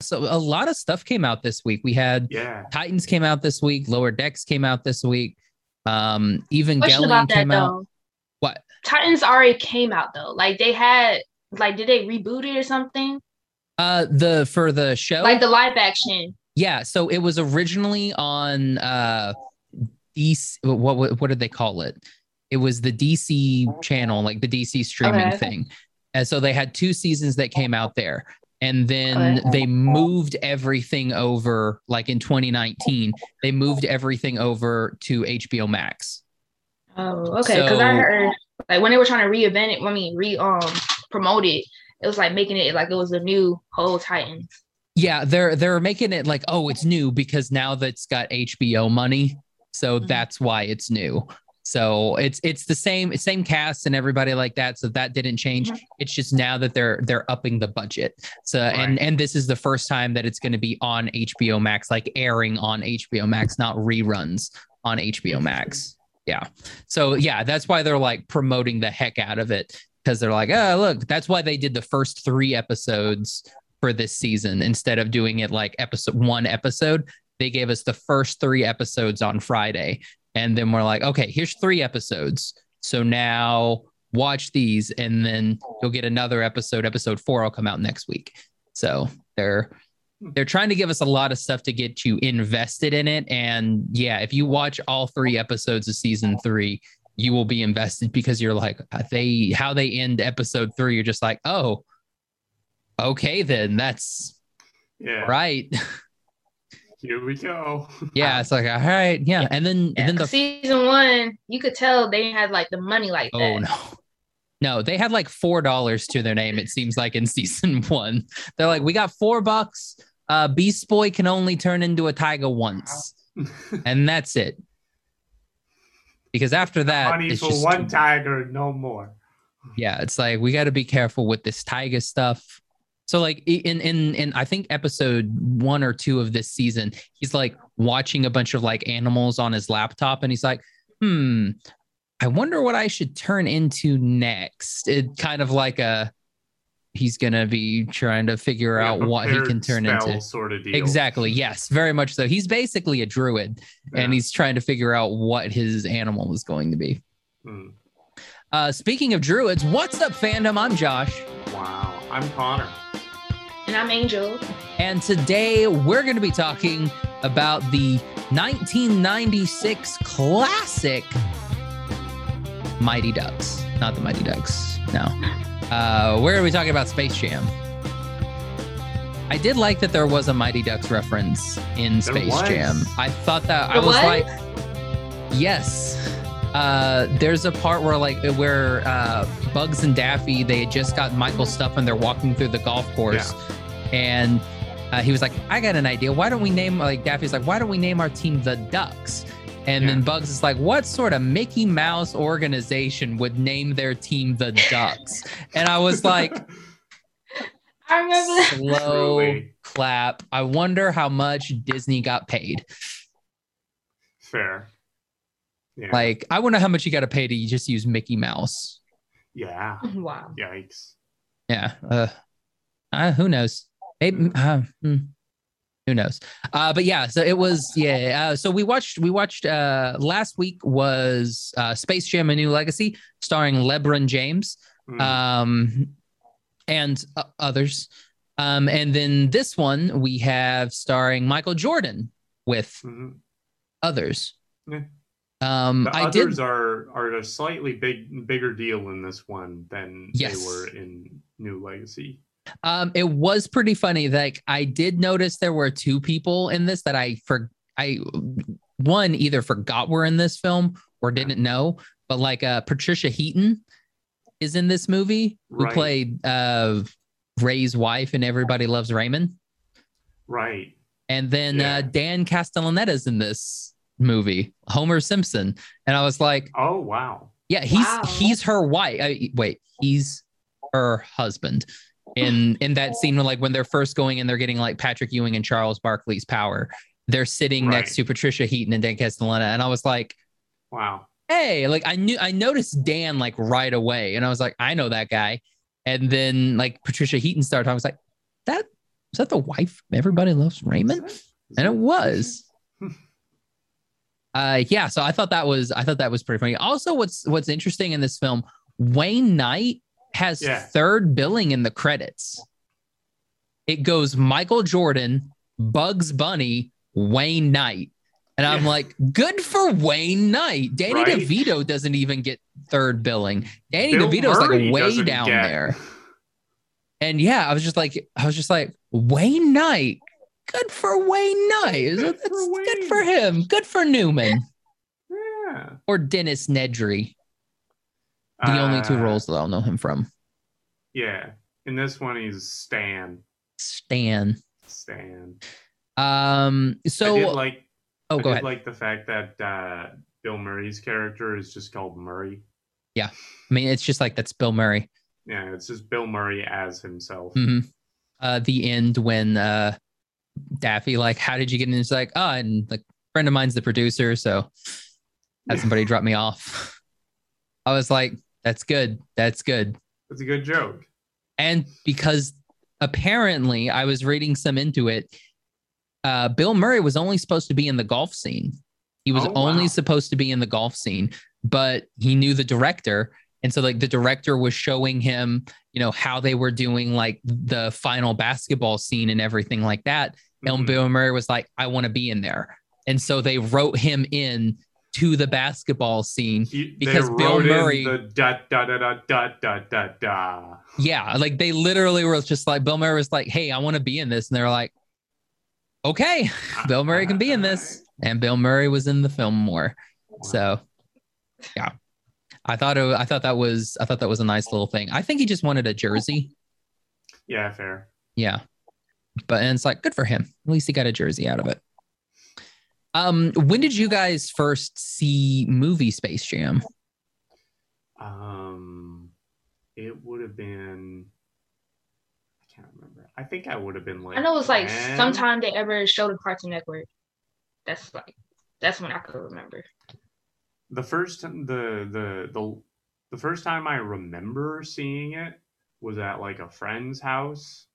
So a lot of stuff came out this week. We had Yeah. Titans came out this week. Lower Decks came out this week. Um, Question Evangelion about that came out. though. What? Titans already came out though. Like they had like did they reboot it or something? Uh, the for the show. Like the live action. Yeah, so it was originally on uh DC what what, what did they call it? It was the DC channel, like the DC streaming Okay. thing. And so they had two seasons that came out there. And then they moved everything over like in 2019, they moved everything over to HBO Max. Oh, okay. Because I heard like when they were trying to reinvent it, I mean re um promote it, it was like making it like it was a new whole Titans. Yeah, they're they're making it like, oh, it's new because now that's got HBO money. So Mhm. that's why it's new. So it's it's the same same cast and everybody like that. So that didn't change. Mhm. It's just now that they're they're upping the budget. So and and this is the first time that it's going to be on HBO Max, like airing on HBO Max, not reruns on HBO Max. Yeah. So yeah, that's why they're like promoting the heck out of it because they're like, oh look, that's why they did the first three episodes for this season instead of doing it like episode one episode. They gave us the first three episodes on Friday, and then we're like, okay, here's three episodes. So now watch these, and then you'll get another episode. Episode four will come out next week. So they're they're trying to give us a lot of stuff to get you invested in it. And yeah, if you watch all three episodes of season three, you will be invested because you're like uh, they how they end episode three. You're just like, oh, okay, then that's Yeah. right. Here we go. yeah, it's like all right, yeah, and then Yeah, and then the season one, you could tell they had like the money like that. oh no. No, they had like four dollars to their name. It seems like in season one, they're like, we got four bucks. Uh, Beast Boy can only turn into a tiger once, and that's it. Because after that, Money it's for just one tiger, no more. yeah, it's like we got to be careful with this tiger stuff. So like in in in I think episode one or two of this season, he's like watching a bunch of like animals on his laptop, and he's like, hmm, I wonder what I should turn into next. It kind of like a he's gonna be trying to figure a out what he can turn into. Sort of deal. Exactly. Yes, very much so. He's basically a druid, and he's trying to figure out what his animal is going to be. Hmm. Uh, speaking of druids, what's up, fandom? I'm Josh. Wow. I'm Connor. And I'm Angel. And today we're going to be talking about the 1996 classic Mighty Ducks. Not the Mighty Ducks. No. Uh, where are we talking about Space Jam? I did like that there was a Mighty Ducks reference in Space was. Jam. I thought that I was was? like, yes. Uh, there's a part where like where uh, Bugs and Daffy they had just got Michael's stuff and they're walking through the golf course, and uh, he was like, "I got an idea. Why don't we name like Daffy's like, why don't we name our team the Ducks?" And then Bugs is like, "What sort of Mickey Mouse organization would name their team the Ducks?" And I was like, I remember that. "Slow Truly. clap." I wonder how much Disney got paid. Fair. Yeah. Like, I wonder how much you got to pay to just use Mickey Mouse. yeah. Wow. Yikes. Yeah. Uh, uh who knows? Maybe, uh, hmm, who knows? Uh, but yeah, so it was yeah. Uh, so we watched we watched uh last week was uh Space Jam: A New Legacy, starring LeBron James, Hmm. um, and uh, others. Um, and then this one we have starring Michael Jordan with Mhm. others. Yeah. Um, The I others did. are are a slightly big bigger deal in this one than Yes. they were in New Legacy. Um, it was pretty funny. Like I did notice there were two people in this that I for I one either forgot were in this film or didn't know, but like uh Patricia Heaton is in this movie who Right. played uh Ray's wife and Everybody Loves Raymond. Right. And then Yeah. uh Dan Castellaneta's in this movie, Homer Simpson. And I was like, Oh wow. yeah, he's Wow. he's her wife. I, wait, he's her husband in in that scene when like when they're first going and they're getting like Patrick Ewing and Charles Barkley's power. They're sitting next to Patricia Heaton and Dan Castellaneta, and I was like, Wow. hey, like I knew I noticed Dan like right away, and I was like, I know that guy. And then like Patricia Heaton started, talking. I was like, "That is that the wife? Everybody loves Raymond, and it was. Uh, yeah. So I thought that was I thought that was pretty funny. Also, what's what's interesting in this film, Wayne Knight has Yeah. third billing in the credits. It goes Michael Jordan, Bugs Bunny, Wayne Knight. And I'm Yeah. like, good for Wayne Knight. Danny Right? DeVito doesn't even get third billing. Danny Bill DeVito's Murray like way down get- there. And yeah, I was just like, I was just like, Wayne Knight. Good for Wayne Knight. Good That's for good for him. Good for Newman Yeah. or Dennis Nedry. The only two Uh, roles that I'll know him from. Yeah. In this one, he's Stan. Stan. Stan. Um. I So, did like. oh, I go ahead. like the fact that uh, Bill Murray's character is just called Murray. Yeah, I mean, it's just like that's Bill Murray. Yeah, it's just Bill Murray as himself. hmm Uh, the end when uh, Daffy like, how did you get in? It's like, oh, and like, friend of mine's the producer, so had somebody drop me off. I was like, that's good. That's good. That's a good joke. And because apparently I was reading some into it, uh, Bill Murray was only supposed to be in the golf scene. He was Oh, only wow. supposed to be in the golf scene, but he knew the director. And so, like, the director was showing him, you know, how they were doing like the final basketball scene and everything like that. And Mhm. Bill Murray was like, I want to be in there. And so they wrote him in to the basketball scene because Bill Murray the da, da, da, da, da, da, da, da. Yeah, like they literally were just like Bill Murray was like, "Hey, I want to be in this." And they're like, "Okay, Bill Murray can be in this." And Bill Murray was in the film more. So, yeah. I thought it, I thought that was I thought that was a nice little thing. I think he just wanted a jersey. Yeah, fair. Yeah. But and it's like good for him. At least he got a jersey out of it. Um, when did you guys first see movie Space Jam? Um, it would have been. I can't remember. I think I would have been like. I know it's like 10. sometime they ever showed a Cartoon Network. That's like that's when I could remember. the first the the the the first time I remember seeing it was at like a friend's house.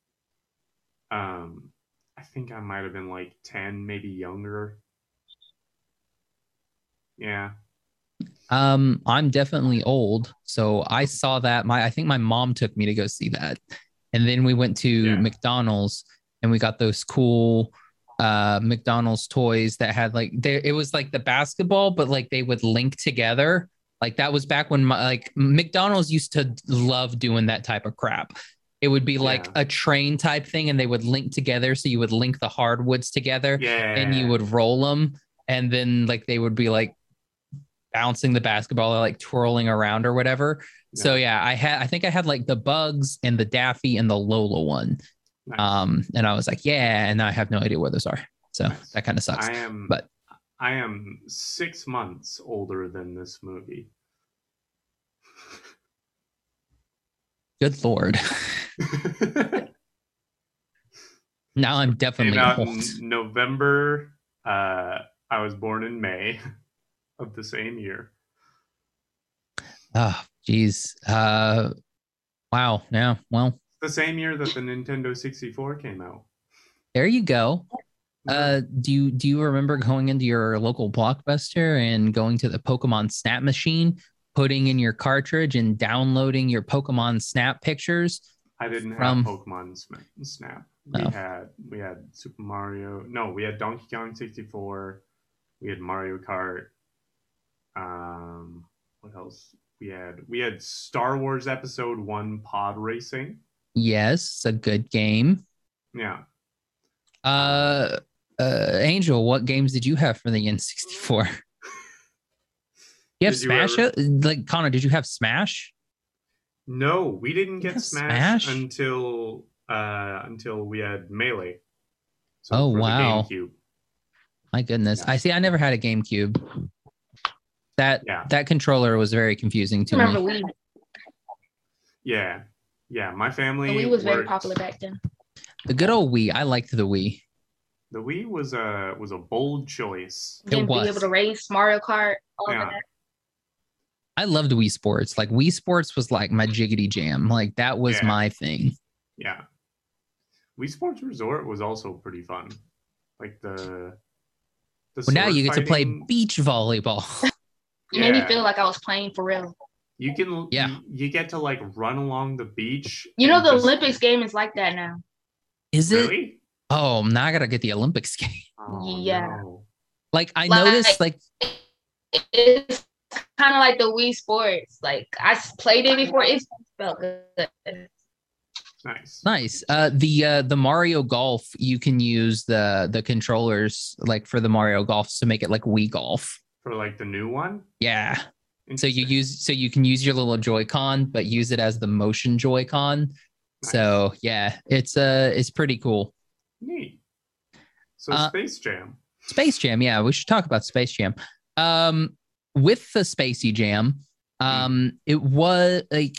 Um, I think I might have been like ten, maybe younger. Yeah. Um, I'm definitely old, so I saw that. My I think my mom took me to go see that, and then we went to Yeah. McDonald's and we got those cool uh McDonald's toys that had like there it was like the basketball, but like they would link together. Like that was back when my like McDonald's used to love doing that type of crap. It would be like Yeah. a train type thing, and they would link together. So you would link the hardwoods together, Yeah. and you would roll them and then like they would be like bouncing the basketball or like twirling around or whatever so yeah i had i think i had like the bugs and the daffy and the lola one Nice. um and i was like yeah and i have no idea where those are so Nice. that kind of sucks I am but- I am six months older than this movie. good lord now i'm definitely Came old in November. Uh, I was born in May of the same year. oh geez uh wow yeah well The same year that the Nintendo 64 came out. there you go Uh, do you do you remember going into your local blockbuster and going to the Pokemon Snap machine, putting in your cartridge and downloading your Pokemon Snap pictures? I didn't from- have Pokemon Snap. We Oh. had we had Super Mario. No, we had Donkey Kong 64. We had Mario Kart. Um, what else? We had we had Star Wars Episode One Pod Racing. Yes, a good game. Yeah, Uh, uh, Angel, what games did you have for the N64? You have Did you Smash? ever- Like Connor, did you have Smash? no, we didn't get Smash, Smash? until uh until we had Melee. So Oh, wow. My goodness, Yeah. I see. I never had a GameCube. That Yeah. that controller was very confusing to I remember me. Wii. Yeah, yeah. My family. The Wii was very popular back then. The good old Wii. I liked the Wii. The Wii was a was a bold choice. Then be was. able to race Mario Kart. All Yeah. I loved Wii Sports. Like Wii Sports was like my jiggity jam. Like that was Yeah. my thing. Yeah. Wii Sports Resort was also pretty fun. Like the. the Well, now you get to play beach volleyball. It made me feel like I was playing for real. You can. Yeah. You, you get to like run along the beach. You know the just- Olympics game is like that now. Is it? Really? Oh, now I gotta get the Olympics game. Oh, Yeah. no. Like I Like- noticed, like It's kind of like the Wii Sports. Like I played it before. It felt good. Nice. nice. Uh, the uh, the Mario Golf, you can use the the controllers like for the Mario Golf to make it like Wii Golf. For like the new one. Yeah. So you use so you can use your little Joy-Con, but use it as the motion Joy-Con. So yeah, it's uh it's pretty cool. Neat. So Uh, Space Jam. Space Jam, yeah, we should talk about Space Jam. Um, with the Spacey Jam, um, it was like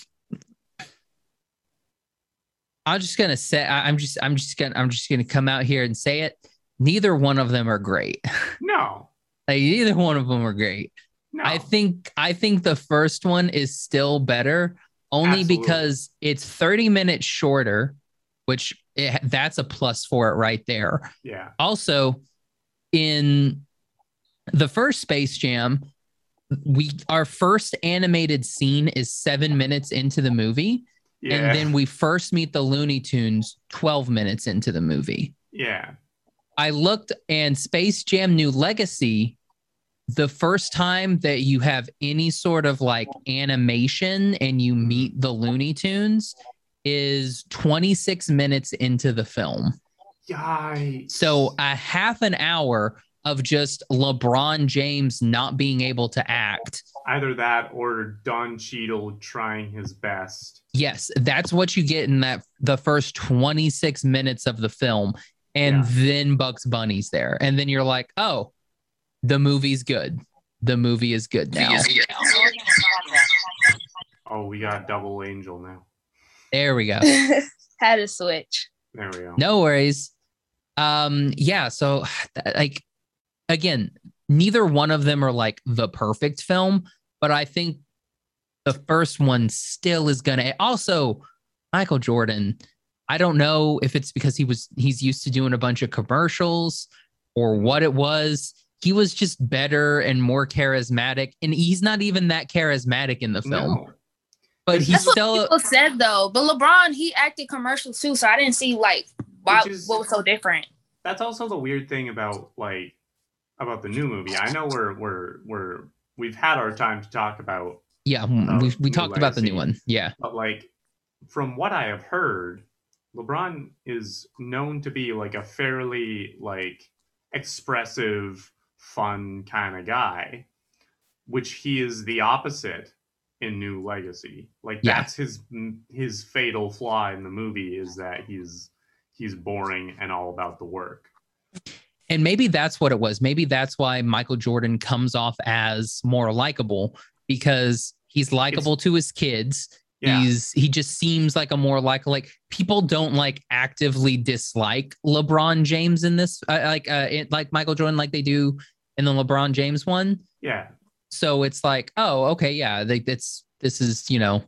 I'm just gonna say I- I'm just I'm just gonna I'm just gonna come out here and say it. Neither one of them are great. No. Like neither one of them are great. No. I think I think the first one is still better only Absolutely. because it's 30 minutes shorter, which it, that's a plus for it right there. Yeah. Also, in the first Space Jam, we our first animated scene is seven minutes into the movie, Yeah. and then we first meet the Looney Tunes 12 minutes into the movie. yeah. I looked and Space Jam New Legacy, the first time that you have any sort of like animation and you meet the Looney Tunes is 26 minutes into the film. Yikes. So a half an hour of just LeBron James not being able to act. either that or Don Cheadle trying his best. Yes, that's what you get in that the first 26 minutes of the film. And Yeah. then Bugs Bunny's there. And then you're like, oh, the movie's good. The movie is good now. Oh, we got double angel now. There we go. Had a switch. There we go. No worries. Um, yeah, so like again, neither one of them are like the perfect film, but I think the first one still is gonna also Michael Jordan. I don't know if it's because he was he's used to doing a bunch of commercials or what it was. He was just better and more charismatic, and he's not even that charismatic in the film. No. But That's he's what still people said though. But LeBron, he acted commercials too, so I didn't see like why Which is- what was so different. That's also the weird thing about like about the new movie. I know we're we're we're we've had our time to talk about, yeah. We we New talked about the new one. Yeah. but like from what I have heard, LeBron is known to be like a fairly like expressive, fun kind of guy, which he is the opposite in New Legacy. Like Yeah. that's his his fatal flaw in the movie is that he's he's boring and all about the work. And maybe that's what it was. Maybe that's why Michael Jordan comes off as more likable because he's likable to his kids. Yeah. He's he just seems like a more like like people don't like actively dislike LeBron James in this uh, like uh it, like Michael Jordan like they do in the LeBron James one. yeah. So it's like oh okay yeah they, it's this is you know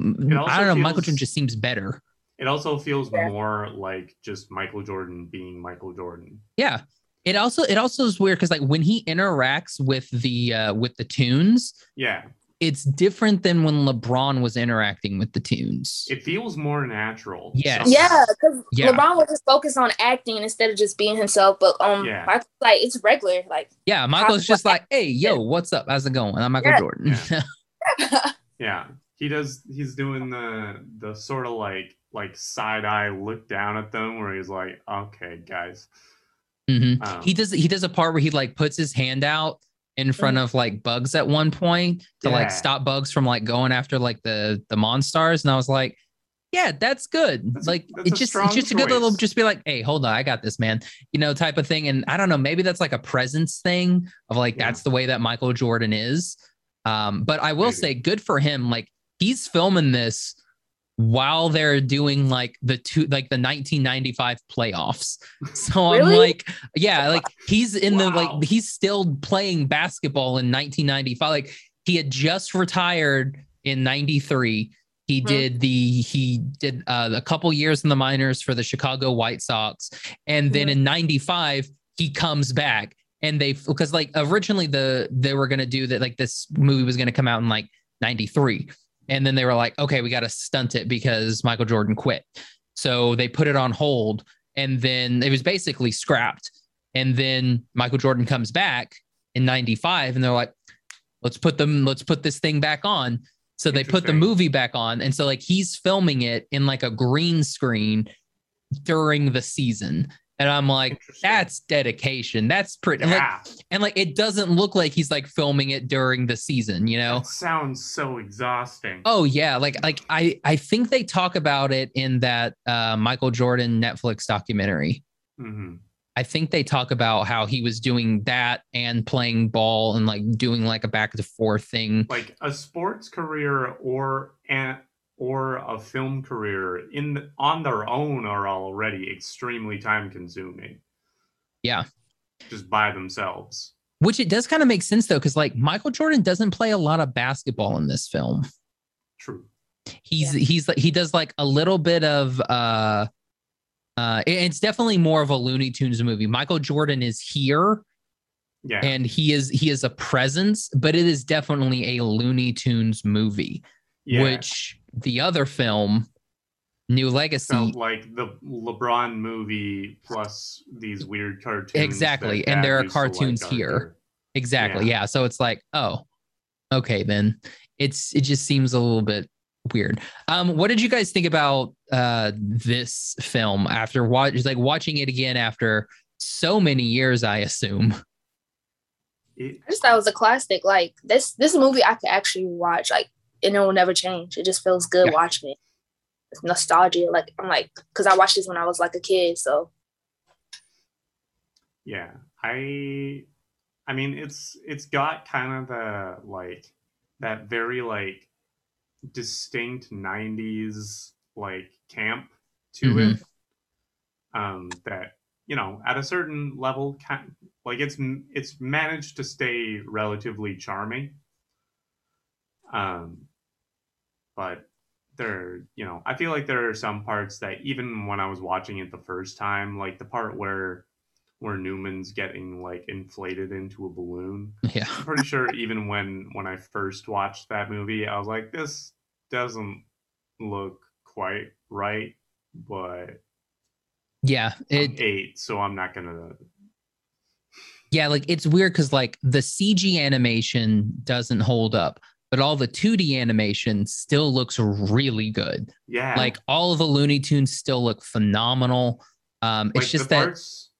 I don't know Michael Jordan just seems better. It also feels Yeah. more like just Michael Jordan being Michael Jordan. Yeah. It also it also is weird because like when he interacts with the uh with the tunes, Yeah. It's different than when LeBron was interacting with the tunes. It feels more natural. Yes. somehow. Yeah, because Yeah. LeBron was just focused on acting instead of just being himself. But um, Yeah. Michael, like it's regular. Like yeah, Michael's just How- like, hey, yo, what's up? How's it going? I'm Michael Yeah. Jordan. Yeah. He does he's doing the the sort of like like side eye look down at them where he's like, Okay, guys. Mhm. Um, He does he does a part where he like puts his hand out in front of like bugs at one point to Yeah. like stop bugs from like going after like the the monsters. And I was like, yeah, that's good. That's like a it's just it's just a good little just be like, hey, hold on, I got this, man. You know, type of thing. And I don't know, maybe that's like a presence thing of like Yeah. that's the way that Michael Jordan is. Um, but I will Maybe. say, good for him. Like he's filming this while they're doing like the two like the 1995 playoffs. So I'm like, yeah, like he's in the like he's still playing basketball in 1995. Like he had just retired in 93. He Mhm. did the he did uh, a couple years in the minors for the Chicago White Sox, and then Mhm. in '95 he comes back and they because like originally the they were gonna do that like this movie was gonna come out in like '93, and then they were like, okay, we got to stunt it because Michael Jordan quit, so they put it on hold, and then it was basically scrapped, and then Michael Jordan comes back in '95, and they're like, let's put them let's put this thing back on. So they put the movie back on. And so like he's filming it in like a green screen during the season and i'm like that's dedication that's pretty and like yeah. and like it doesn't look like he's like filming it during the season you know That sounds so exhausting. oh yeah like like i i think they talk about it in that uh michael jordan netflix documentary hmm I think they talk about how he was doing that and playing ball and like doing like a back and forth thing. Like a sports career or an or a film career in the, on their own are already extremely time consuming. Yeah. Just by themselves. Which it does kind of make sense though, because like Michael Jordan doesn't play a lot of basketball in this film. True. He's he's he does like a little bit of uh uh it's definitely more of a Looney Tunes movie. Michael Jordan is here Yeah. and he is he is a presence, but it is definitely a Looney Tunes movie, yeah. which the other film, New Legacy, felt like the LeBron movie plus these weird cartoons. Exactly, and there are used to like cartoons here. there. Exactly. Yeah. Yeah. So it's like, oh, okay, then it's it just seems a little bit weird. Um, what did you guys think about uh this film after watch like watching it again after so many years, I assume. I just thought it was a classic. Like this this movie I could actually watch, like and it will never change. It just feels good Yeah. watching it. It's nostalgia. Like I'm like, because I watched this when I was like a kid. So yeah. I I mean it's it's got kind of the like that very like distinct 90s like camp to Mhm. it. Um that you know, at a certain level kind like it's it's managed to stay relatively charming. Um but there you know i feel like there are some parts that even when i was watching it the first time like the part where where newman's getting like inflated into a balloon Yeah. i'm pretty sure even when when i first watched that movie i was like this doesn't look quite right but Yeah. I'm eight so i'm not gonna yeah, like it's weird because like the CG animation doesn't hold up, but all the 2D animation still looks really good. yeah Like all of the Looney Tunes still look phenomenal. Um, it's just that parts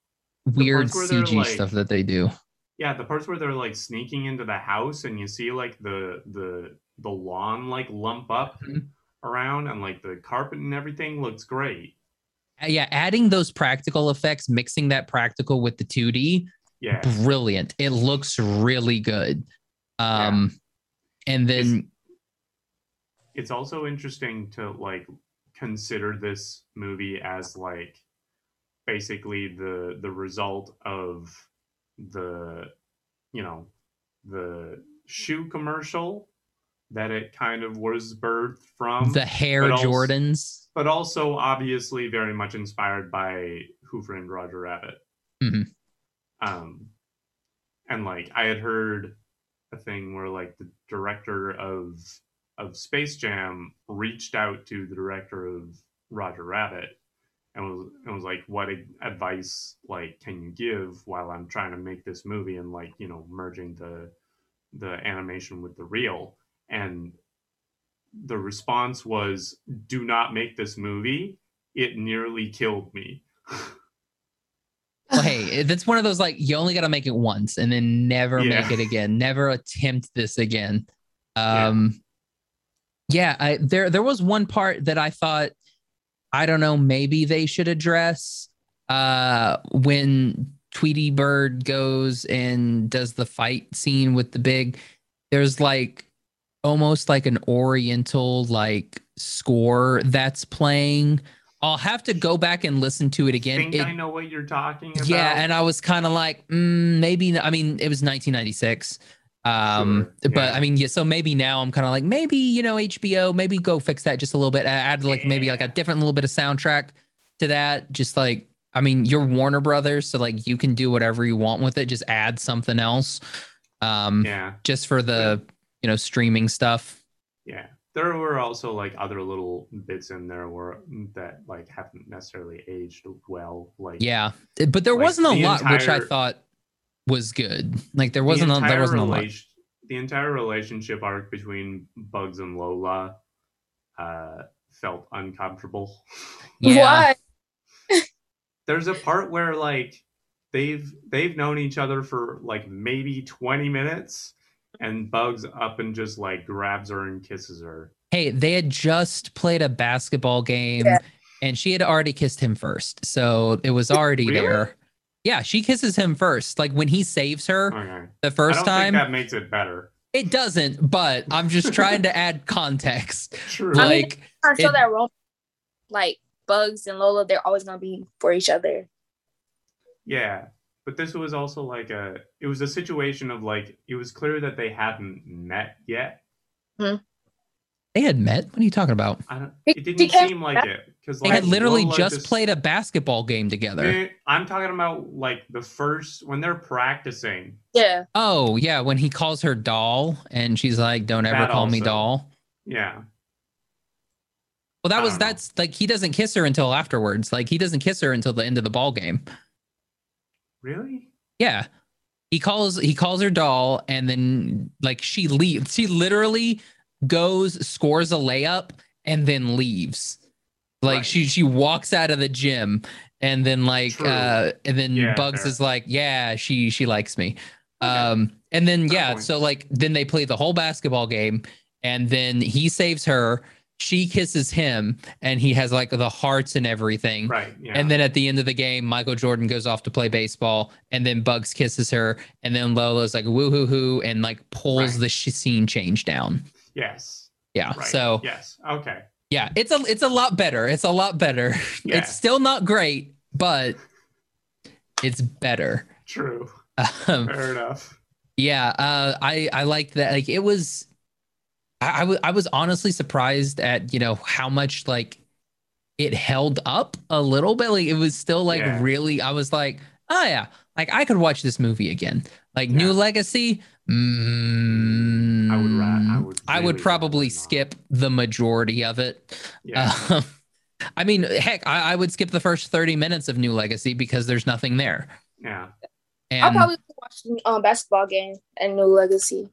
weird parts where they're, CG like- stuff that they do. Yeah, the parts where they're like sneaking into the house and you see like the the the lawn like lump up Mhm. around and like the carpet and everything looks great. Uh, yeah, adding those practical effects, mixing that practical with the 2D, Yeah. brilliant. It looks really good. Um, and then It's also interesting to like consider this movie as like basically the the result of the you know the shoe commercial that it kind of was birthed from the Hare but also- Jordans. but also obviously very much inspired by Who Framed Roger Rabbit. Mhm. Um, and like I had heard a thing where like the director of of Space Jam reached out to the director of Roger Rabbit and was and was like, "What advice like can you give while I'm trying to make this movie and like you know merging the the animation with the real?" And the response was, "Do not make this movie. It nearly killed me." Well, hey, that's one of those like you only got to make it once and then never Yeah. make it again. Never attempt this again. Um, yeah, I, there there was one part that I thought I don't know maybe they should address uh, when Tweety Bird goes and does the fight scene with the big. There's like almost like an Oriental like score that's playing. I'll have to go back and listen to it I again. think It- I know what you're talking about. yeah, and I was kind of like, mm, maybe. I mean, it was 1996. Um, Sure, but. I mean, yeah, so maybe now I'm kind of like, maybe, you know, HBO, maybe go fix that just a little bit, add like maybe like a different little bit of soundtrack to that. Just like, I mean, you're Warner Brothers, so like you can do whatever you want with it, just add something else. Um, Yeah, just for the, you know, streaming stuff. yeah. There were also like other little bits in there where that like haven't necessarily aged well. Like Yeah. But there Like, wasn't a the lot which I thought was good. Like there wasn't a, there wasn't a lot. The entire relationship arc between Bugs and Lola uh, felt uncomfortable. Yeah. Why? There's a part where like they've they've known each other for like maybe 20 minutes, and Bugs up and just like grabs her and kisses her. Hey, they had just played a basketball game Yeah. and she had already kissed him first. So it was already Really? there. Yeah, she kisses him first. Like when he saves her Okay. the I first don't time, think that makes it better. it doesn't, but I'm just trying to add context. True. I mean- Like, I show It- that romance, like Bugs and Lola, they're always gonna be for each other. Yeah, but this was also like a. It was a situation of like it was clear that they hadn't met yet. they had met. What are you talking about? I don't. It didn't he seem like it because They had literally Lola just, played a basketball game together. I'm talking about like the first when they're practicing. Yeah, Oh, yeah. When he calls her doll and she's like, don't ever That call me doll. Yeah, Well, that I was don't know. that's like he doesn't kiss her until afterwards. Like he doesn't kiss her until the end of the ball game. Really. Yeah. He calls he calls her doll and then like she leaves. She literally goes, scores a layup, and then leaves. Like Right. she she walks out of the gym and then like True. uh and then Yeah, Bugs is like, Yeah, she she likes me. Okay. Um and then yeah, point. so like then they play the whole basketball game and then he saves her, she kisses him, and he has like the hearts and everything. Right. Yeah. And then at the end of the game, Michael Jordan goes off to play baseball, and then Bugs kisses her, and then Lola's like woo hoo hoo, and like pulls Right. the scene change down. yes. Yeah. Right. So yes. Okay. yeah, it's a it's a lot better. It's a lot better. Yeah. It's still not great, but it's better. True. Um, Fair enough. yeah, uh, I I liked that. Like it was, I I wa- I was honestly surprised at you know how much like it held up a little bit. Like it was still like Yeah. really. I was like, oh yeah, like I could watch this movie again. Like New Legacy. Mm, I would ra- I would I would probably skip the majority of it. Yeah. Um, I mean, heck, I, I would skip the first 30 minutes of New Legacy because there's nothing there. yeah. I'll probably watch the um, basketball game and New Legacy.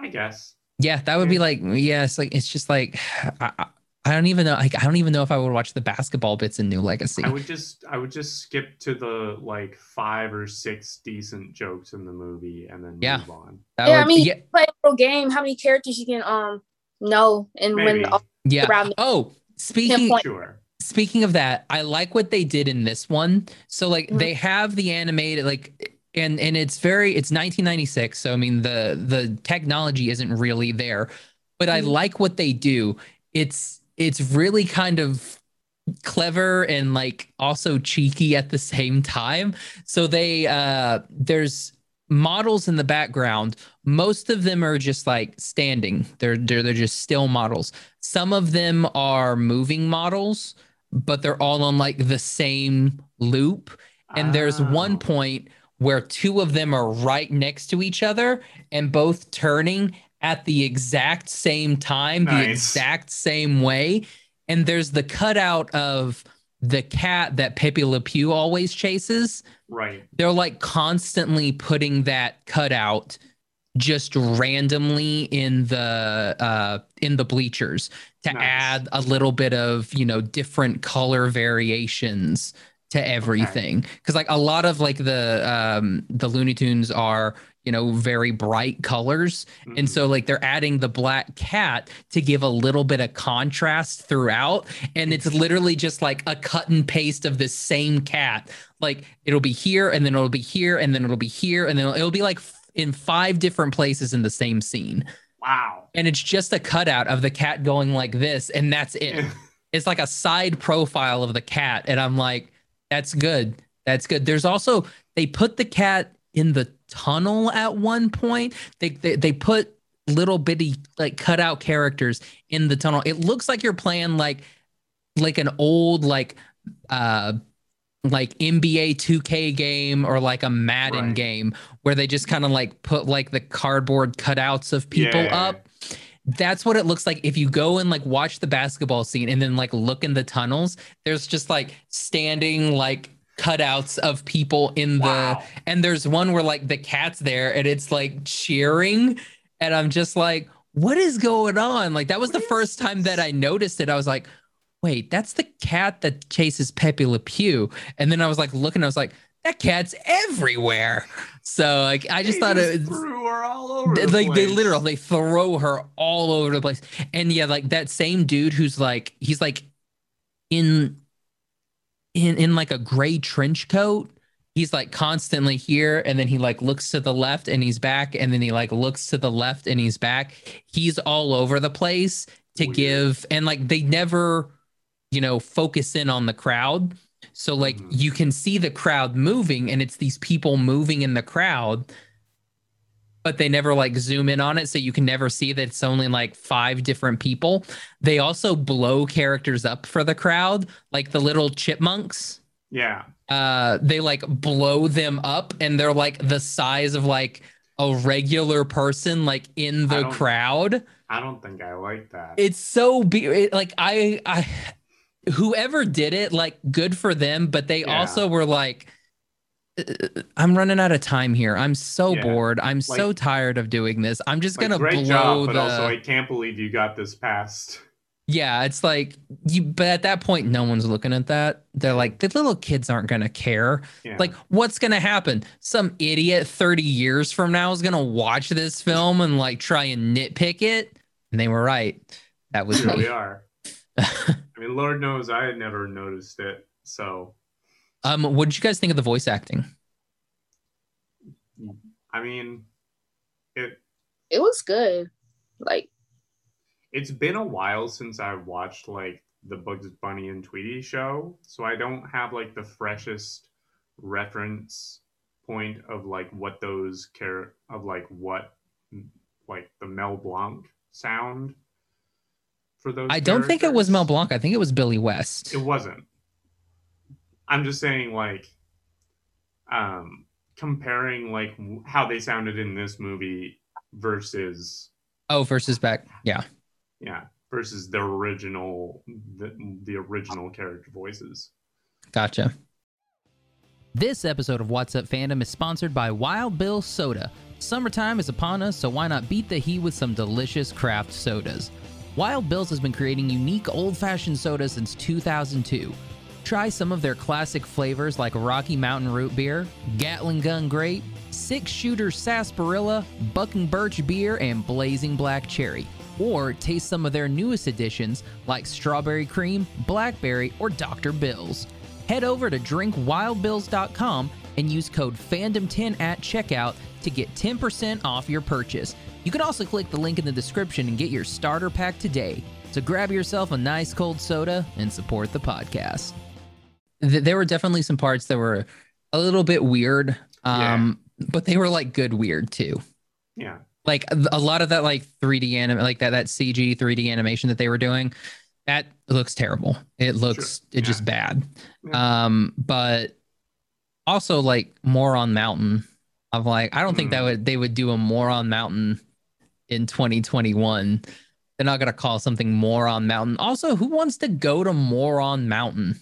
I guess. Yeah, that would be like, yeah, it's like, it's just like, I, I- I don't even know. Like, I don't even know if I would watch the basketball bits in New Legacy. I would just I would just skip to the like five or six decent jokes in the movie and then Yeah. move on. That Yeah, I mean, yeah, Play a little game. How many characters you can um know and Maybe. when yeah. around- Oh, speaking, Sure. speaking of that, I like what they did in this one. So like Mhm. they have the animated like and and it's very it's 1996. So I mean the the technology isn't really there, but I Mhm. like what they do. It's it's really kind of clever and like also cheeky at the same time. So they uh there's models in the background. Most of them are just like standing. They're they're they're just still models. Some of them are moving models, but they're all on like the same loop. And there's one Oh. point where two of them are right next to each other and both turning at the exact same time, the exact same way. And there's the cutout of the cat that Pepe Le Pew always chases. Right. They're like constantly putting that cutout just randomly in the uh in the bleachers to Nice. add a little bit of you know different color variations to everything. Because like a lot of like the um the looney tunes are you know very bright colors. And Mhm. so like they're adding the black cat to give a little bit of contrast throughout. And it's literally just like a cut and paste of the same cat. Like it'll be here and then it'll be here and then it'll be here and then it'll, it'll be like f- in five different places in the same scene. Wow. and it's just a cutout of the cat going like this and that's it. It's like a side profile of the cat and i'm like that's good that's good there's also they put the cat in the tunnel at one point. They they, they put little bitty like cutout characters in the tunnel. It looks like you're playing like like an old like uh like NBA 2K game or like a Madden Right. game where they just kind of like put like the cardboard cutouts of people Yeah. up. That's what it looks like. If you go and like watch the basketball scene and then like look in the tunnels. There's just like standing like cutouts of people in the Wow. and there's one where like the cat's there and it's like cheering and i'm just like what is going on? Like that was the What first time that i noticed it. I was like wait that's the cat that chases pepe le pew. And then i was like looking i was like that cat's everywhere so like i just They thought it was threw her all over. the like they literally they throw her all over the place. And yeah like that same dude who's like he's like in in in like a gray trench coat he's like constantly here. And then he like looks to the left and he's back. And then he like looks to the left and he's back. He's all over the place to Weird. give and like they never you know focus in on the crowd so like Mhm. you can see the crowd moving and it's these people moving in the crowd but they never like zoom in on it so you can never see that it's only like five different people they also blow characters up for the crowd like the little chipmunks Yeah. uh they like blow them up and they're like the size of like a regular person like in the don't- crowd I don't think I like that. it's so be it, like i i whoever did it like good for them but they Yeah. also were like "Uh, i'm running out of time here i'm so Yeah. bored i'm so tired of doing this i'm just Like, gonna great blow job, but the also I can't believe you got this past. yeah it's like you but at that point no one's looking at that they're like the little kids aren't gonna care Yeah. like what's gonna happen some idiot 30 years from now is gonna watch this film and like try and nitpick it and they were right that was here me we are. I mean, Lord knows I had never noticed it. So, um what did you guys think of the voice acting I mean, it It was good. Like it's been a while since I watched like the Bugs Bunny and Tweety show, so I don't have like the freshest reference point of like what those care of like what like the Mel Blanc sound for those. i don't think it was mel blanc i think it was billy west It wasn't. I'm just saying, like, um, comparing like how they sounded in this movie versus, oh versus back yeah yeah, versus the original, the, the original character voices. Gotcha. This episode of What's Up Fandom is sponsored by Wild Bill Soda. Summertime is upon us, so why not beat the heat with some delicious craft sodas? Wild Bill's has been creating unique old fashioned sodas since 2002. Try some of their classic flavors like Rocky Mountain Root Beer, Gatling Gun Grape, Six Shooter Sarsaparilla, Bucking Birch Beer, and Blazing Black Cherry. Or taste some of their newest additions like Strawberry Cream, Blackberry, or Dr. Bill's. Head over to drinkwildbills.com and use code FANDOM10 at checkout to get 10% off your purchase. You can also click the link in the description and get your starter pack today. So grab yourself a nice cold soda and support the podcast. There were definitely some parts that were a little bit weird, um, but they were like good weird too. Yeah, Like a lot of that like 3D anim like that that CG 3D animation that they were doing, that looks terrible. It looks Sure. it's just bad. Yeah. Um, but also like Moron Mountain. I'm like, I don't think that Mm. would they would do a Moron Mountain in 2021. They're not gonna call something Moron Mountain. Also, who wants to go to Moron Mountain?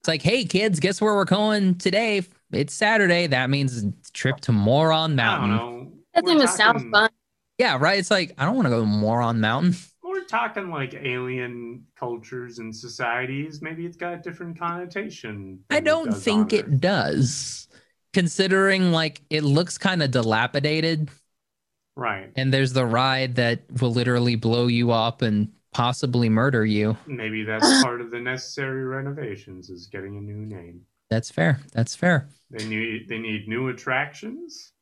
It's like, hey kids, guess where we're going today? It's Saturday. That means trip to Moron I Mountain. that We're even sounds fun. Yeah, right. It's like I don't want to go to Moron Mountain. We're talking like alien cultures and societies. Maybe it's got a different connotation. I don't does think on it does. Considering like it looks kind of dilapidated Right. and there's the ride that will literally blow you up and possibly murder you. Maybe that's part of the necessary renovations is getting a new name. That's fair. That's fair. They need they need new attractions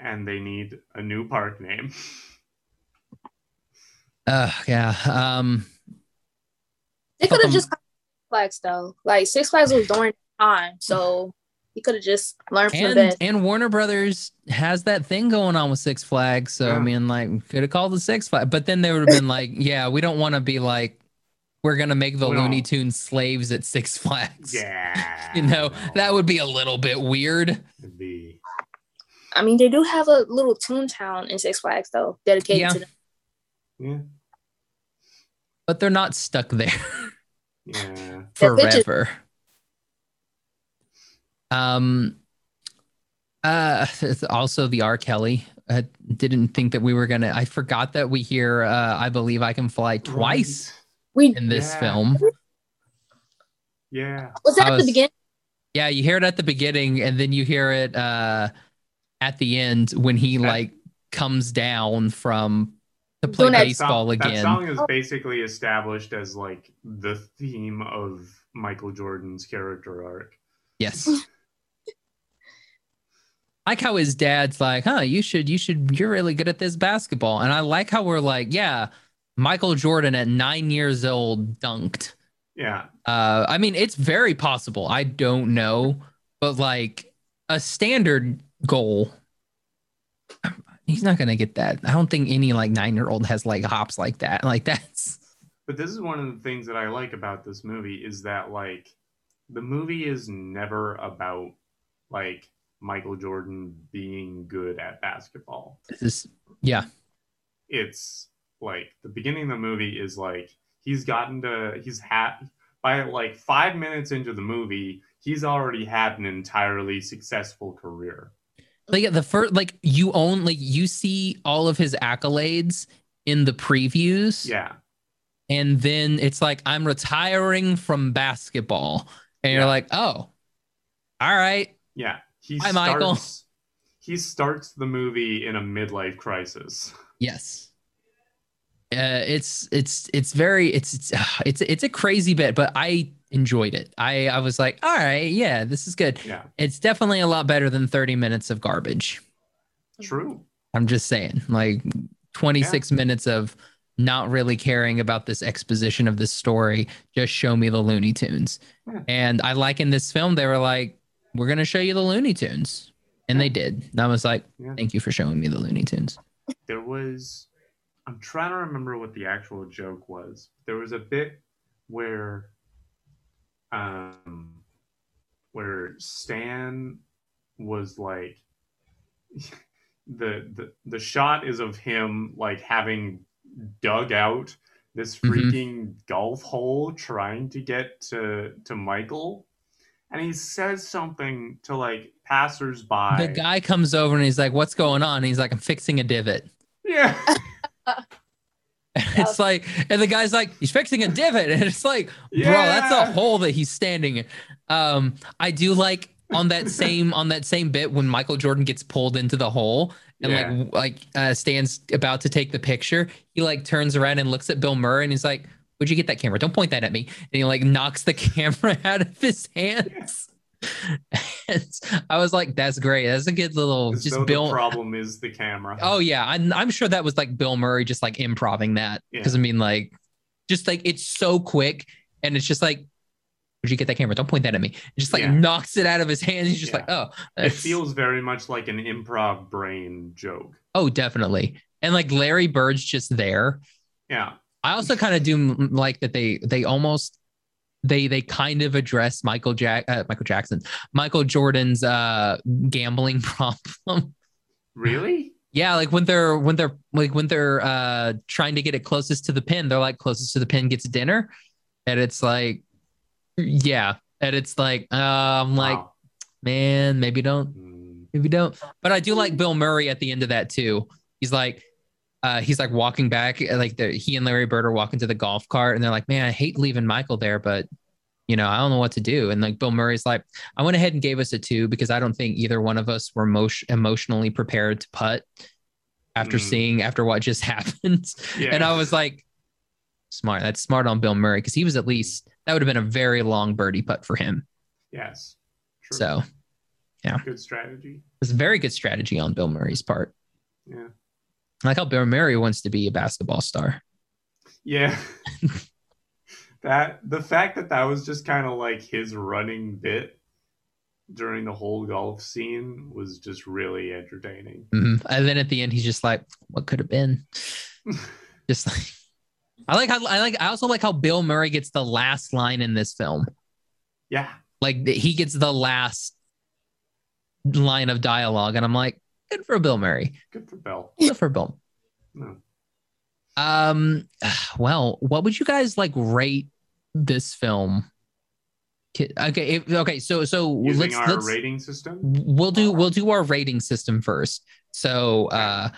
and they need a new park name. Uh yeah. Um They could Um, have just Six Flags though. Like Six Flags was during the time, so He could have just learned from and Ben. and Warner Brothers has that thing going on with Six Flags. So I mean, like, could have called the Six Flags, but then they would have been like, yeah, we don't want to be like, we're gonna make the We Looney don't- Tunes slaves at Six Flags. Yeah. You know, that would be a little bit weird. Be I mean, they do have a little Toontown in Six Flags though, dedicated Yeah. to them. yeah. But they're not stuck there Yeah. Their pictures- forever. Um uh also the R. Kelly. I didn't think that we were gonna I forgot that we hear uh I believe I can fly twice We in this Yeah. film. Yeah. was that I at was- the beginning. Yeah, you hear it at the beginning and then you hear it uh at the end when he That- like comes down from to play Doing that baseball That again. song is basically established as like the theme of Michael Jordan's character arc. Yes. like how his dad's like, huh, you should, you should, you're really good at this basketball. And I like how we're like, yeah, Michael Jordan at nine years old dunked. Yeah. Uh, I mean, it's very possible. I don't know, but like a standard goal, he's not gonna get that. I don't think any like nine year old has like hops like that. Like that's But this is one of the things that I like about this movie is that like the movie is never about like Michael Jordan being good at basketball. this is yeah. It's like the beginning of the movie is like he's gotten to he's had by like 5 minutes into the movie, he's already had an entirely successful career. like the first like you own like you see all of his accolades in the previews Yeah. and then it's like i'm retiring from basketball and Yeah. you're like oh all right Yeah. He Hi, Michael. starts he starts the movie in a midlife crisis. yes uh, it's it's it's very it's it's it's it's a crazy bit but i enjoyed it i i was like all right yeah this is good Yeah. it's definitely a lot better than 30 minutes of garbage True. I'm just saying, like 26 minutes of not really caring about this exposition of this story. Just show me the Looney Tunes. Yeah. And I like in this film, they were like, we're going to show you the Looney Tunes. And they did. And I was like, Yeah. thank you for showing me the Looney Tunes. there was i'm trying to remember what the actual joke was there was a bit where um where stan was like the the, the shot is of him like having dug out this Mhm. freaking golf hole trying to get to to michael and he says something to like passersby The guy comes over and he's like, what's going on? And he's like, I'm fixing a divot. yeah And it's like, and the guy's like, he's fixing a divot. And it's like, bro, that's a hole that he's standing in. Um, I do like on that same on that same bit when Michael Jordan gets pulled into the hole and Yeah. like like uh Stan's about to take the picture, he like turns around and looks at Bill Murray and he's like, Where'd you get that camera? Don't point that at me. And he like knocks the camera out of his hands. And I was like, that's great. That's a good little just Bill. the problem is the camera. Oh yeah, I'm, I'm sure that was like Bill Murray just like improving that because I mean like, just like it's so quick and it's just like, where'd you get that camera? Don't point that at me. It just like Yeah. knocks it out of his hands. He's just Yeah. like, oh, it feels very much like an improv brain joke. oh definitely. And like Larry Bird's just there. Yeah. I also kind of do like that they they almost they they kind of address Michael Jack uh, Michael Jackson Michael Jordan's uh gambling problem. Really? Yeah, like when they're when they're like when they're uh trying to get it closest to the pin, they're like closest to the pin gets dinner, and it's like, yeah, and it's like, uh, I'm like, Wow. man, maybe don't, Hmm. maybe don't. But I do like Bill Murray at the end of that too. He's like, uh, he's like walking back, like the, he and Larry Bird are walking to the golf cart, and they're like, man, I hate leaving Michael there, but you know, I don't know what to do. And like Bill Murray's like, I went ahead and gave us a two because I don't think either one of us were emo- emotionally prepared to putt after Mm. seeing after what just happened. Yeah. And I was like, smart. That's smart on Bill Murray because he was at least that would have been a very long birdie putt for him. yes. True. So yeah, good strategy. it's a very good strategy on Bill Murray's part. Yeah. I like how Bill Murray wants to be a basketball star. Yeah. that the fact that that was just kind of like his running bit during the whole golf scene was just really entertaining. Mhm. And then at the end, he's just like, "What could have been?" just like, I like how I like. I also like how Bill Murray gets the last line in this film. Yeah, Like he gets the last line of dialogue, and I'm like, good for Bill Murray. good for Bill. Good for Bill. No. Um, well, what would you guys like rate this film? Okay, if, okay, so so Using let's our let's rating system. we'll do we'll do our rating system first. So uh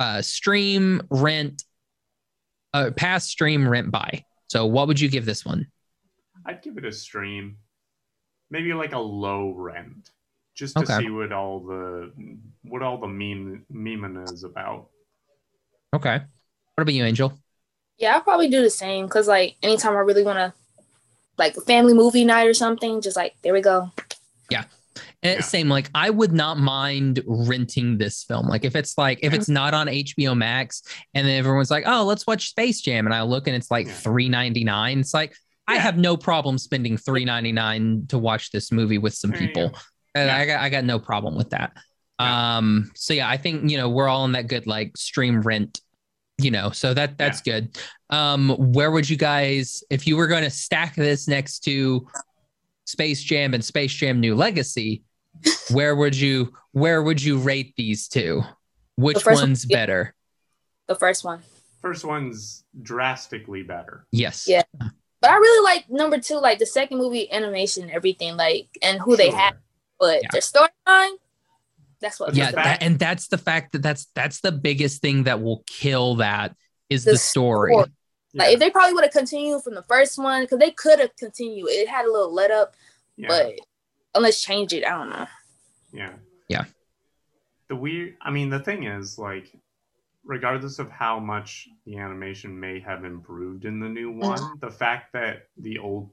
uh stream rent uh pass stream rent buy. So what would you give this one? I'd give it a stream, maybe like a low rent, just to Okay. see what all the what all the meme meme is about. Okay. What about you, Angel? Yeah, I'll probably do the same because like anytime I really want to, like a family movie night or something, just like there we go. And Yeah. Same, like I would not mind renting this film. Like if it's like if it's not on HBO Max and then everyone's like, oh, let's watch Space Jam, and I look and it's like Yeah. three ninety nine. It's like I have no problem spending three ninety nine to watch this movie with some There you people. Go. And Yeah. I got I got no problem with that. Yeah. Um, so yeah, I think you know we're all in that good like stream rent, you know, so that that's good. Um, where would you guys if you were going to stack this next to Space Jam and Space Jam New Legacy, where would you where would you rate these two? Which first one- one's yeah. better? The first one, First one's drastically better. Yes. Yeah. but I really like number two, like the second movie, animation, everything, like and who they Sure. had, but Yeah. their storyline. That's what. Yeah, that, and that's the fact that that's that's the biggest thing that will kill that is the, The story. story. Like if they probably would have continued from the first one, because they could have continued. It had a little let up, yeah, but unless change it, I don't know. yeah, Yeah. The weird. I mean, the thing is, like, regardless of how much the animation may have improved in the new Mm-hmm. one, the fact that the old,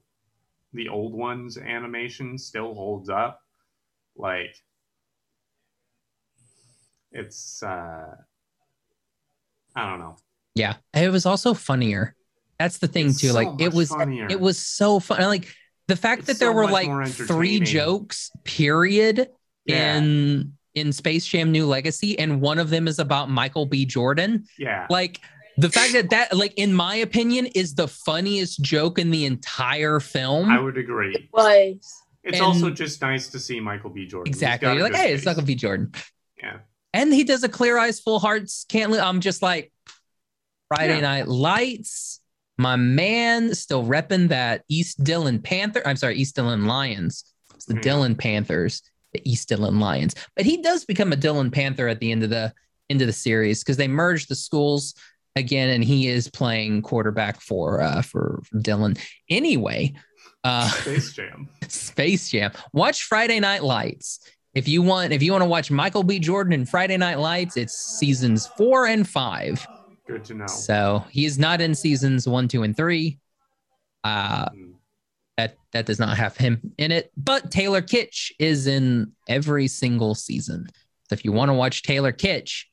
the old one's animation still holds up, like, it's. uh I don't know. Yeah. It was also funnier. That's the thing It's too. so like it was funnier. it was so fun. Like the fact It's that there so were like three jokes, period, Yeah. in in Space Jam New Legacy, and one of them is about Michael B. Jordan. Yeah. Like the fact that that, like, in my opinion, is the funniest joke in the entire film. I would agree. Was It's And- also just nice to see Michael B. Jordan. Exactly. You're like, hey, it's. Michael B. Jordan. Yeah. And he does a clear eyes, full hearts, can't I'm just like Friday Yeah. Night Lights. My man still repping that East Dillon Panther. I'm sorry, East Dillon Lions. It's the Yeah. Dillon Panthers, the East Dillon Lions. But he does become a Dillon Panther at the end of the end of the series because they merged the schools again, and he is playing quarterback for uh for, for Dillon. Anyway, uh Space Jam. Space Jam. Watch Friday Night Lights. If you want, if you want to watch Michael B. Jordan in Friday Night Lights, it's seasons four and five. Good to know. So he is not in seasons one, two, and three. Uh, Mm. that that does not have him in it. But Taylor Kitsch is in every single season. So if you want to watch Taylor Kitsch,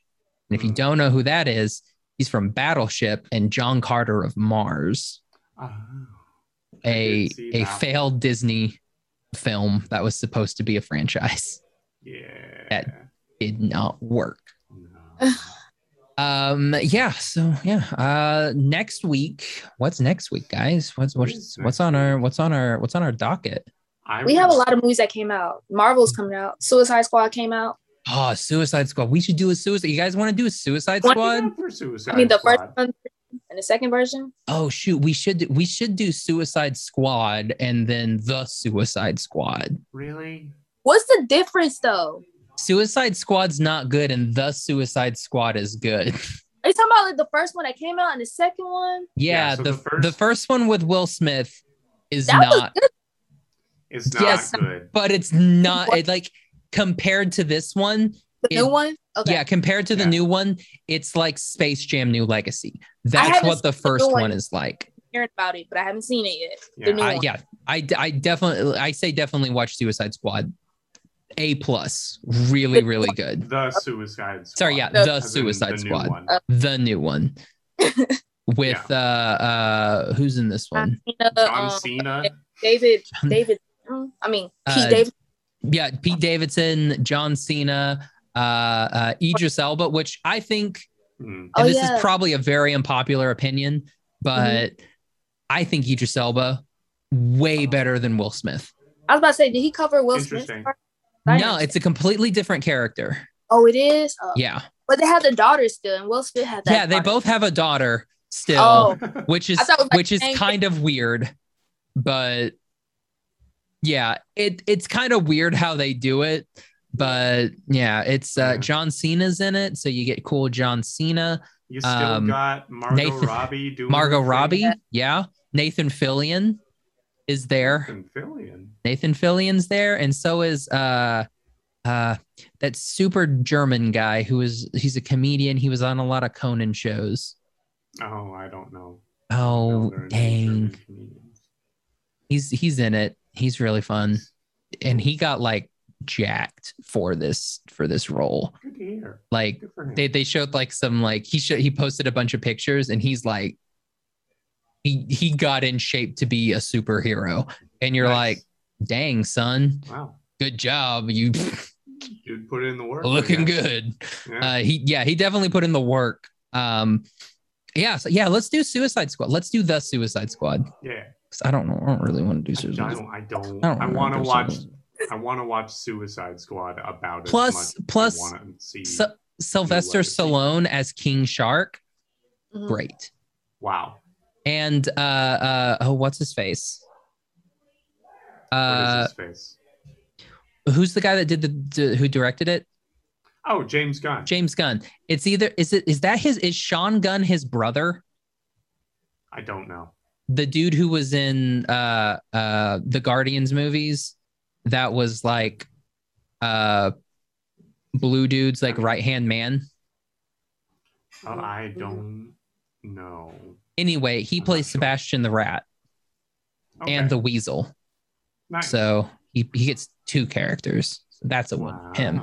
and if you Hmm. don't know who that is, he's from Battleship and John Carter of Mars Oh. I a did see a that. failed Disney film that was supposed to be a franchise. Yeah. that- Did not work. No. Um yeah, so yeah. Uh next week, what's next week, guys? What's what's what's on our what's on our what's on our docket? I we have a lot of movies that came out. Marvel's coming out. Suicide Squad came out. Oh, Suicide Squad. We should do a Suicide. You guys want to do a Suicide Squad? For Suicide I mean, the Squad. first one and the second version. Oh shoot, we should we should do Suicide Squad and then the Suicide Squad. Really? What's the difference though? Suicide Squad's not good and the Suicide Squad is good. Are you talking about like the first one that came out and the second one? Yeah, Yeah, so the, the first- the first one with Will Smith is That not good. It's not Yes. good. but it's not it, like compared to this one The It- new one? Okay. yeah compared to the Yeah. new one it's like space jam new legacy that's what the seen the first one one. is like Hearing about it, but I haven't seen it yet. Yeah. The new I, one. yeah I, I definitely i say definitely watch suicide squad a plus really really good The Suicide Squad. sorry yeah The- the suicide the new squad one. the new one with uh uh who's in this one Cena, John um, Cena. David, David, I mean, Uh, Pete David. yeah, Pete Davidson, John Cena, uh, uh, Idris Elba, which I think, Hmm. and Oh, this yeah. is probably a very unpopular opinion, but I think Idris Elba way better than Will Smith. I was about to say, did he cover Will Smith? Interesting. No, it's a completely different character. Oh, it is. Oh. Yeah, But they have the daughter still, and Will Smith had that. yeah, they daughter. both have a daughter still, Oh, which is I thought it was like which is dang- kind of weird, but yeah, it it's kind of weird how they do it. But yeah, it's uh. John Cena's in it, so you get cool John Cena, You still Um, got Margot Nathan- Robbie doing Margot her thing? Robbie, yeah, Nathan Fillion is there. Nathan Fillion. Nathan Fillion's there, and so is uh uh that super German guy who is he's a comedian. He was on a lot of Conan shows. Oh, I don't know. Oh No, there are no dang, he's he's in it. He's really fun, and he got like jacked for this for this role. Good to hear. Like Good for him. they they showed like some like he showed he posted a bunch of pictures, and he's like he he got in shape to be a superhero, and you're Nice. like, dang son, wow. good job, you Dude put in the work. Looking good. Yeah. Uh, he yeah, he definitely put in the work. Um, yeah, so yeah, let's do Suicide Squad. Let's do the Suicide Squad. yeah. I don't know. I don't really want to do I Suicide. Squad. don't. I don't. I don't I, want to watch. Something- I want to watch Suicide Squad about as Plus- much as I plus wanna see. Sy- Sylvester. Stallone as King Shark, Mhm. great. wow. And uh, uh, oh, what's his face? Uh, is his face? who's the guy that did the, d- who directed it? Oh, James Gunn. James Gunn. It's either is it is that his is Sean Gunn his brother? I don't know. the dude who was in uh uh the Guardians movies that was like uh blue dude's like right hand man. Oh, I don't know. Anyway, he I'm plays sure. Sebastian the Rat Okay. and the Weasel. Nice. So he, he gets two characters. So that's a win Wow. him.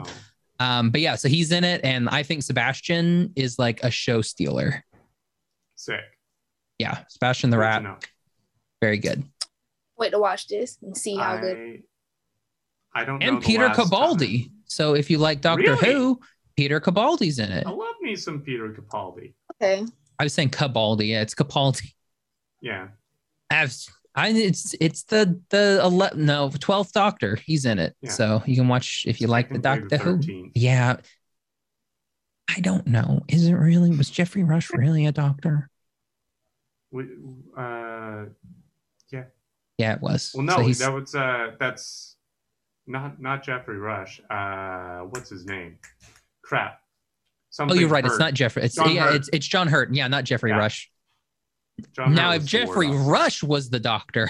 Um but yeah, so he's in it and I think Sebastian is like a show stealer. Sick. Yeah, Sebastian the Rat, know. very good. Wait to watch this and see how good. I, I don't know. And the Peter last Cabaldi. time. So if you like Doctor Really? Who, Peter Cabaldi's in it. I love me some Peter Capaldi. Okay. I was saying Cabaldi. Yeah, it's Capaldi. Yeah. I've, I it's it's the the eleven no twelfth Doctor. He's in it, Yeah. so you can watch if you like the Doctor Who. Yeah, I don't know. Is it really? Was Geoffrey Rush really a doctor? We- Uh, Yeah, Yeah, it was. well, no, So that was uh, that's not not Geoffrey Rush. Uh, what's his name? Crap. oh, you're right. It's not Geoffrey. It's John yeah, Hurt. it's it's John Hurt. Yeah, not Geoffrey Yeah. Rush. John now, Hurt if Geoffrey Rush was the Doctor,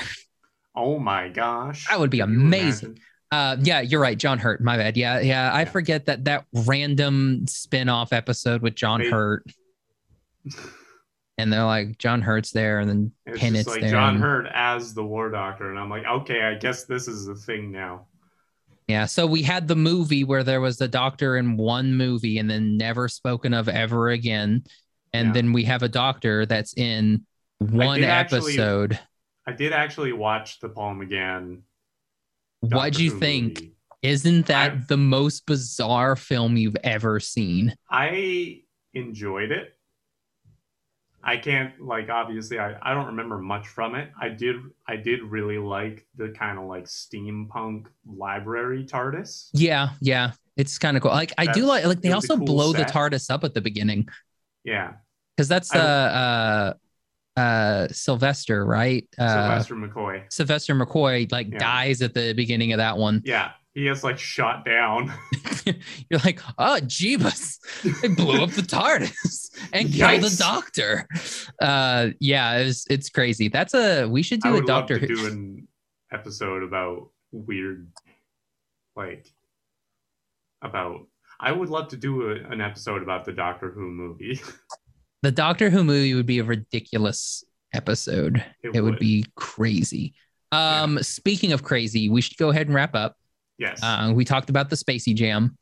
Oh my gosh. That would be amazing. uh, yeah, you're right. John Hurt. My bad. Yeah, yeah. I Yeah. forget that that random spin-off episode with John They- Hurt, and they're like John Hurt's there, and then It's Tennant's like there. John Hurt as the War Doctor, and I'm like, okay, I guess this is the thing now. Yeah. So we had the movie where there was the doctor in one movie and then never spoken of ever again. And Yeah. then we have a doctor that's in one actually- episode. I did actually watch the Paul McGann. what do you Who think? movie. Isn't that I- the most bizarre film you've ever seen? I enjoyed it. I can't like obviously I, I don't remember much from it. I did I did really like the kind of like steampunk library TARDIS. Yeah. Yeah. It's kind of cool. Like I do like like they it was a also cool blow the. TARDIS up at the beginning Yeah. because that's uh uh uh Sylvester, right? Uh Sylvester McCoy. Sylvester McCoy like Yeah. dies at the beginning of that one. Yeah. He gets like shot down. You're like, oh, Jeebus. They blew up the TARDIS and killed the doctor. Uh, yeah, it's it's crazy. That's a we should I do a Doctor to Who. do an episode about weird like about I would love to do a, an episode about the Doctor Who movie. The Doctor Who movie would be a ridiculous episode. It It, would. would. be crazy. Um, speaking of crazy, we should go ahead and wrap up. Yes. Uh, we talked about the Spacey Jam.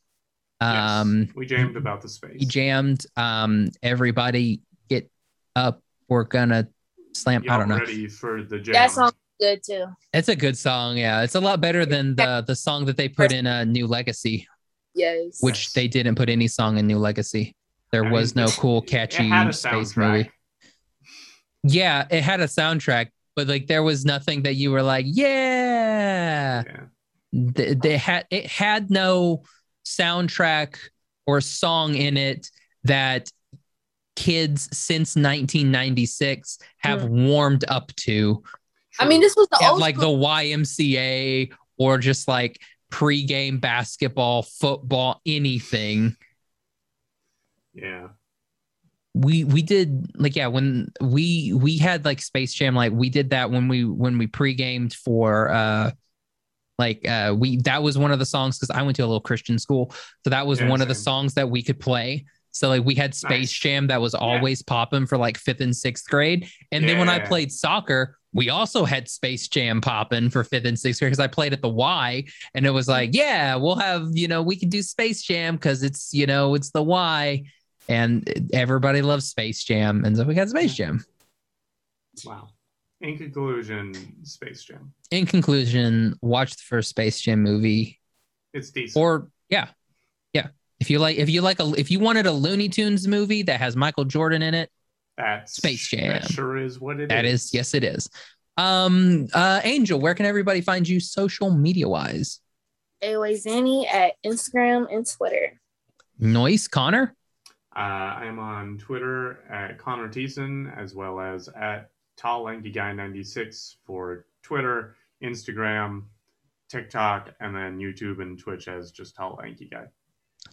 yes. Um, we jammed about the space. we jammed. Um, everybody get up. We're gonna slam. I Y'all don't know. ready for the jam. That song good too. It's a good song. Yeah, it's a lot better than the the song that they put in a uh, New Legacy, Yes. which they didn't put any song in New Legacy. There I was mean, no cool, It catchy had a space movie. Yeah, it had a soundtrack, but like there was nothing that you were like, yeah. Yeah. They, they had it had no soundtrack or song in it that kids since 1996 have warmed up to I mean, this was the old like the YMCA or just like pregame basketball, football, anything. Yeah. We we did like yeah when we we had like Space Jam like we did that when we when we pre-gamed for uh like uh we that was one of the songs because I went to a little Christian school. So that was Yeah, one of the songs that we could play. So like we had Space Nice. Jam that was always popping for like fifth and sixth grade, and then when I played soccer, we also had Space Jam popping for fifth and sixth grade because I played at the Y, and it was like, yeah, we'll have you know we can do Space Jam because it's you know it's the Y, and everybody loves Space Jam, and so we got Space Jam. Wow. In conclusion, Space Jam. In conclusion, watch the first Space Jam movie, It's decent. or yeah, yeah. If you like, if you like a, if you wanted a Looney Tunes movie that has Michael Jordan in it, That's Space Jam. That sure is what it is. That is, yes, it is. Um, uh, Angel, where can everybody find you social media wise? AOA Zanny at Instagram and Twitter. Noise, Connor. Uh, I'm on Twitter at Connor Thiessen as well as at Tall Lanky Guy 96 for Twitter, Instagram, TikTok, and then YouTube and Twitch as just Tall Lanky Guy.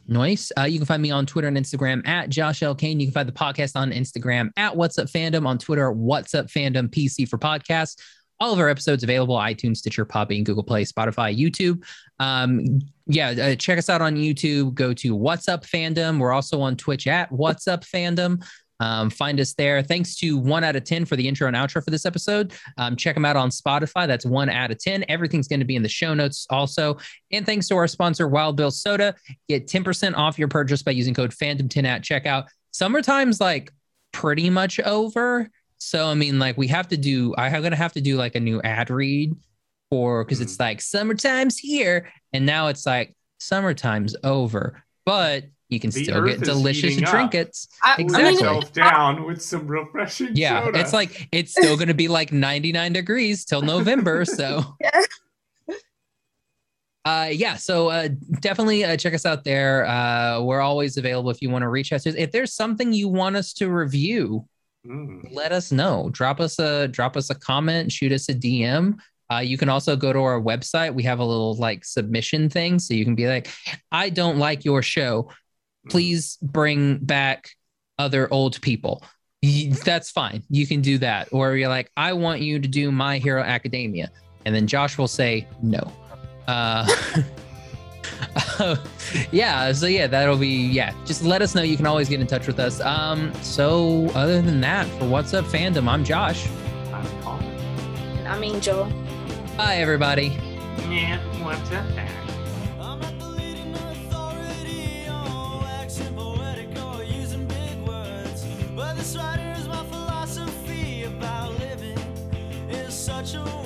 Noise. Uh, you can find me on Twitter and Instagram at Josh L. Kane. You can find the podcast on Instagram at What's Up Fandom, on Twitter, What's Up Fandom PC for podcasts. All of our episodes available iTunes, Stitcher, Podbean, Google Play, Spotify, YouTube. Um, yeah, uh, check us out on YouTube. Go to What's Up Fandom. We're also on Twitch at What's Up Fandom. Um, find us there. Thanks to one out of 10 for the intro and outro for this episode. Um, check them out on Spotify. That's one out of 10. Everything's going to be in the show notes also. And thanks to our sponsor, Wild Bill Soda. Get 10% off your purchase by using code Phantom10 at checkout. Summertime's like pretty much over. So, I mean, like, we have to do, I'm going to have to do like a new ad read for, because it's like summertime's here. And now it's like summertime's over, but you can The still get delicious heating up. trinkets. I, Exactly. I mean, down with some refreshing Yeah, soda. it's like it's still going to be like 99 degrees till November. So, yeah. uh, yeah, so uh, definitely uh, check us out there. Uh, we're always available if you want to reach us. If there's something you want us to review, Mm. let us know. Drop us a drop us a comment, shoot us a DM. Uh, you can also go to our website. We have a little like submission thing, so you can be like, "I don't like your show. Please bring back other old people." That's fine. You can do that. Or you're like, "I want you to do My Hero Academia," and then Josh will say no. Uh, yeah. So yeah, that'll be yeah. Just let us know. You can always get in touch with us. Um. So other than that, for what's up fandom, I'm Josh. I'm Colin. I mean, Joel. Bye everybody. Yeah, what's up, this writer is my philosophy about living in such a.